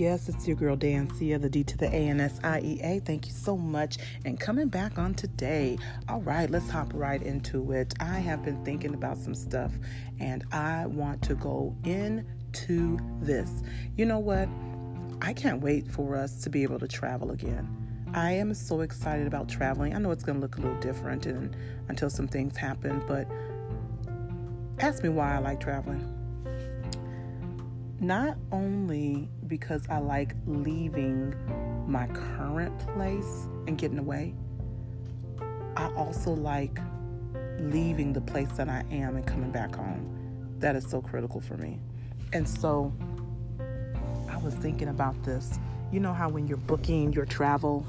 Yes, it's your girl Dansiea, the D to the A N S I E A. Thank you so much. And coming back on today. All right, let's hop right into it. I have been thinking about some stuff and I want to go into this. You know what? I can't wait for us to be able to travel again. I am so excited about traveling. I know it's going to look a little different and, until some things happen, but ask me why I like traveling not only because I like leaving my current place and getting away, I also like leaving the place that I am and coming back home. That is so critical for me. And so I was thinking about this. You know how when you're booking your travel,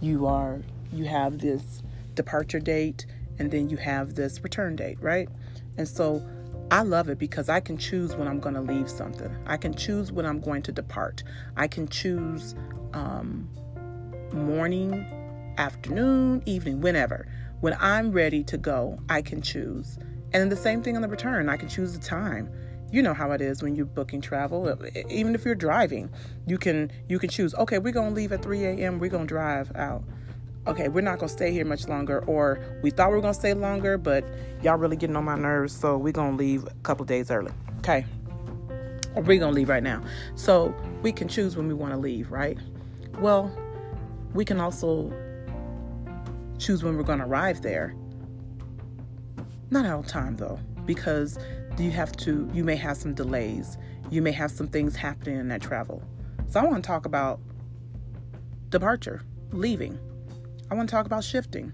you are you have this departure date and then you have this return date, right? And so I love it because I can choose when I'm going to leave something. I can choose when I'm going to depart. I can choose um, morning, afternoon, evening, whenever. When I'm ready to go, I can choose. And then the same thing on the return. I can choose the time. You know how it is when you're booking travel. Even if you're driving, you can you can choose. Okay, we're gonna leave at 3 a.m. We're gonna drive out okay, we're not gonna stay here much longer, or we thought we were gonna stay longer, but y'all really getting on my nerves, so we're gonna leave a couple days early. Okay. Or we're gonna leave right now. So we can choose when we wanna leave, right? Well, we can also choose when we're gonna arrive there. Not all the time though, because you have to you may have some delays. You may have some things happening in that travel. So I want to talk about departure, leaving. I want to talk about shifting.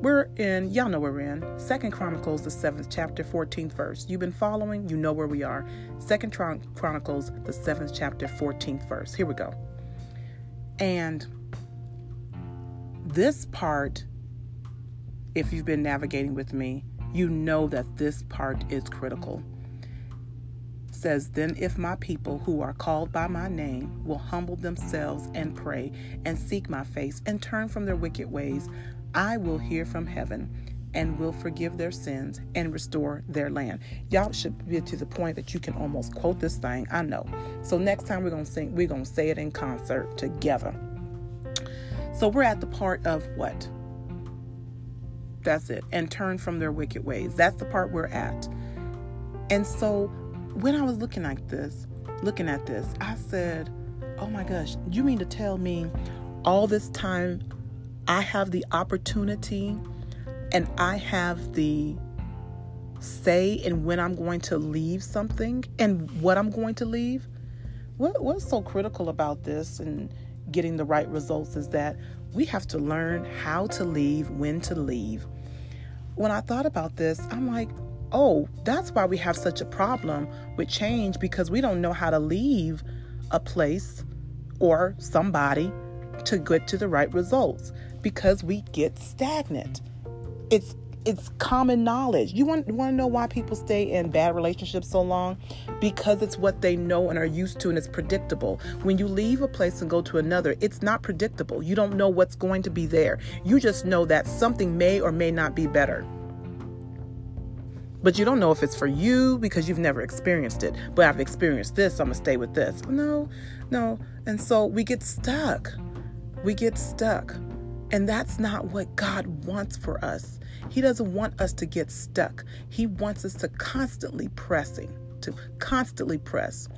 We're in, y'all know where we're in. Second Chronicles, the seventh chapter, 14th verse. You've been following, you know where we are. Second Chronicles, the seventh chapter, 14th verse. Here we go. And this part, if you've been navigating with me, you know that this part is critical says, Then if my people who are called by my name will humble themselves and pray and seek my face and turn from their wicked ways, I will hear from heaven and will forgive their sins and restore their land. Y'all should be to the point that you can almost quote this thing. I know. So next time we're gonna sing, we're gonna say it in concert together. So we're at the part of what? That's it. And turn from their wicked ways. That's the part we're at. And so when I was looking at this, looking at this, I said, "Oh my gosh, you mean to tell me all this time I have the opportunity and I have the say in when I'm going to leave something and what I'm going to leave?" What, what's so critical about this and getting the right results is that we have to learn how to leave, when to leave. When I thought about this, I'm like, oh, that's why we have such a problem with change because we don't know how to leave a place or somebody to get to the right results because we get stagnant. It's it's common knowledge. You want, want to know why people stay in bad relationships so long? Because it's what they know and are used to and it's predictable. When you leave a place and go to another, it's not predictable. You don't know what's going to be there. You just know that something may or may not be better but you don't know if it's for you because you've never experienced it. But I've experienced this, I'm gonna stay with this. No, no. And so we get stuck. We get stuck. And that's not what God wants for us. He doesn't want us to get stuck. He wants us to constantly pressing, to constantly press.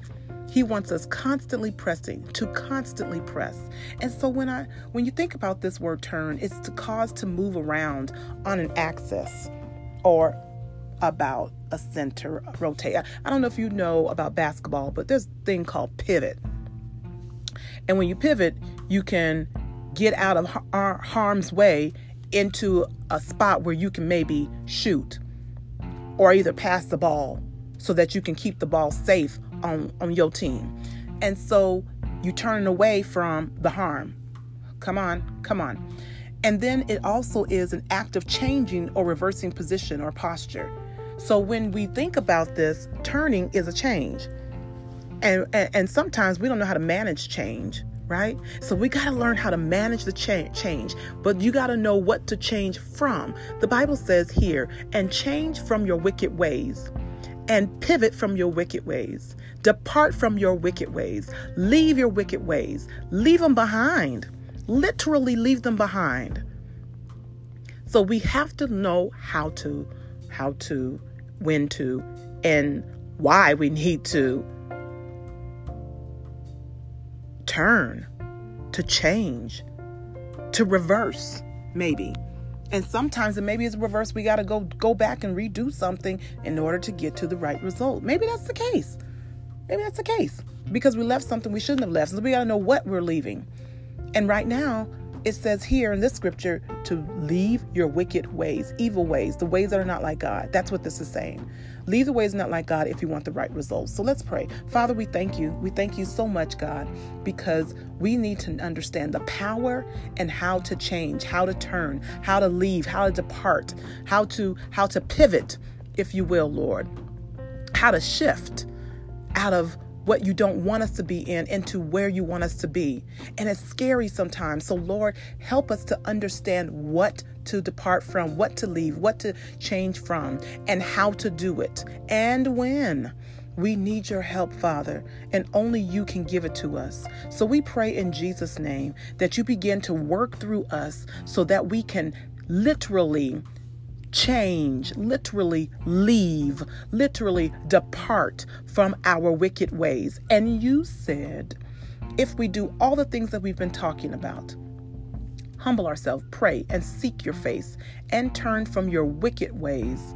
He wants us constantly pressing, to constantly press. And so when I when you think about this word turn, it's to cause to move around on an axis or about a center rotate. I don't know if you know about basketball, but there's a thing called pivot. And when you pivot, you can get out of uh, harm's way into a spot where you can maybe shoot or either pass the ball so that you can keep the ball safe on, on your team. And so you turn away from the harm. Come on, come on. And then it also is an act of changing or reversing position or posture. So when we think about this, turning is a change. And, and, and sometimes we don't know how to manage change, right? So we got to learn how to manage the cha- change, but you got to know what to change from. The Bible says here, and change from your wicked ways and pivot from your wicked ways. Depart from your wicked ways. Leave your wicked ways. Leave them behind. Literally leave them behind. So we have to know how to, how to, when to, and why we need to turn, to change, to reverse, maybe. And sometimes, and maybe it's reverse, we got to go go back and redo something in order to get to the right result. Maybe that's the case. Maybe that's the case because we left something we shouldn't have left. So we got to know what we're leaving. And right now, it says here in this scripture to leave your wicked ways, evil ways, the ways that are not like God. That's what this is saying. Leave the ways not like God if you want the right results. So let's pray. Father, we thank you. We thank you so much, God, because we need to understand the power and how to change, how to turn, how to leave, how to depart, how to how to pivot, if you will, Lord. How to shift out of what you don't want us to be in into where you want us to be. And it's scary sometimes. So, Lord, help us to understand what to depart from, what to leave, what to change from, and how to do it, and when. We need your help, Father, and only you can give it to us. So we pray in Jesus' name that you begin to work through us so that we can literally change, literally leave, literally depart from our wicked ways. And you said, if we do all the things that we've been talking about, humble ourselves, pray, and seek your face, and turn from your wicked ways,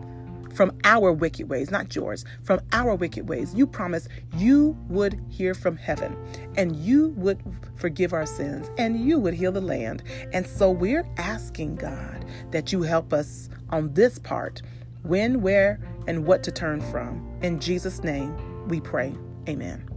from our wicked ways, not yours, from our wicked ways. You promised you would hear from heaven and you would forgive our sins and you would heal the land. And so we're asking God that you help us on this part when, where, and what to turn from. In Jesus' name we pray. Amen.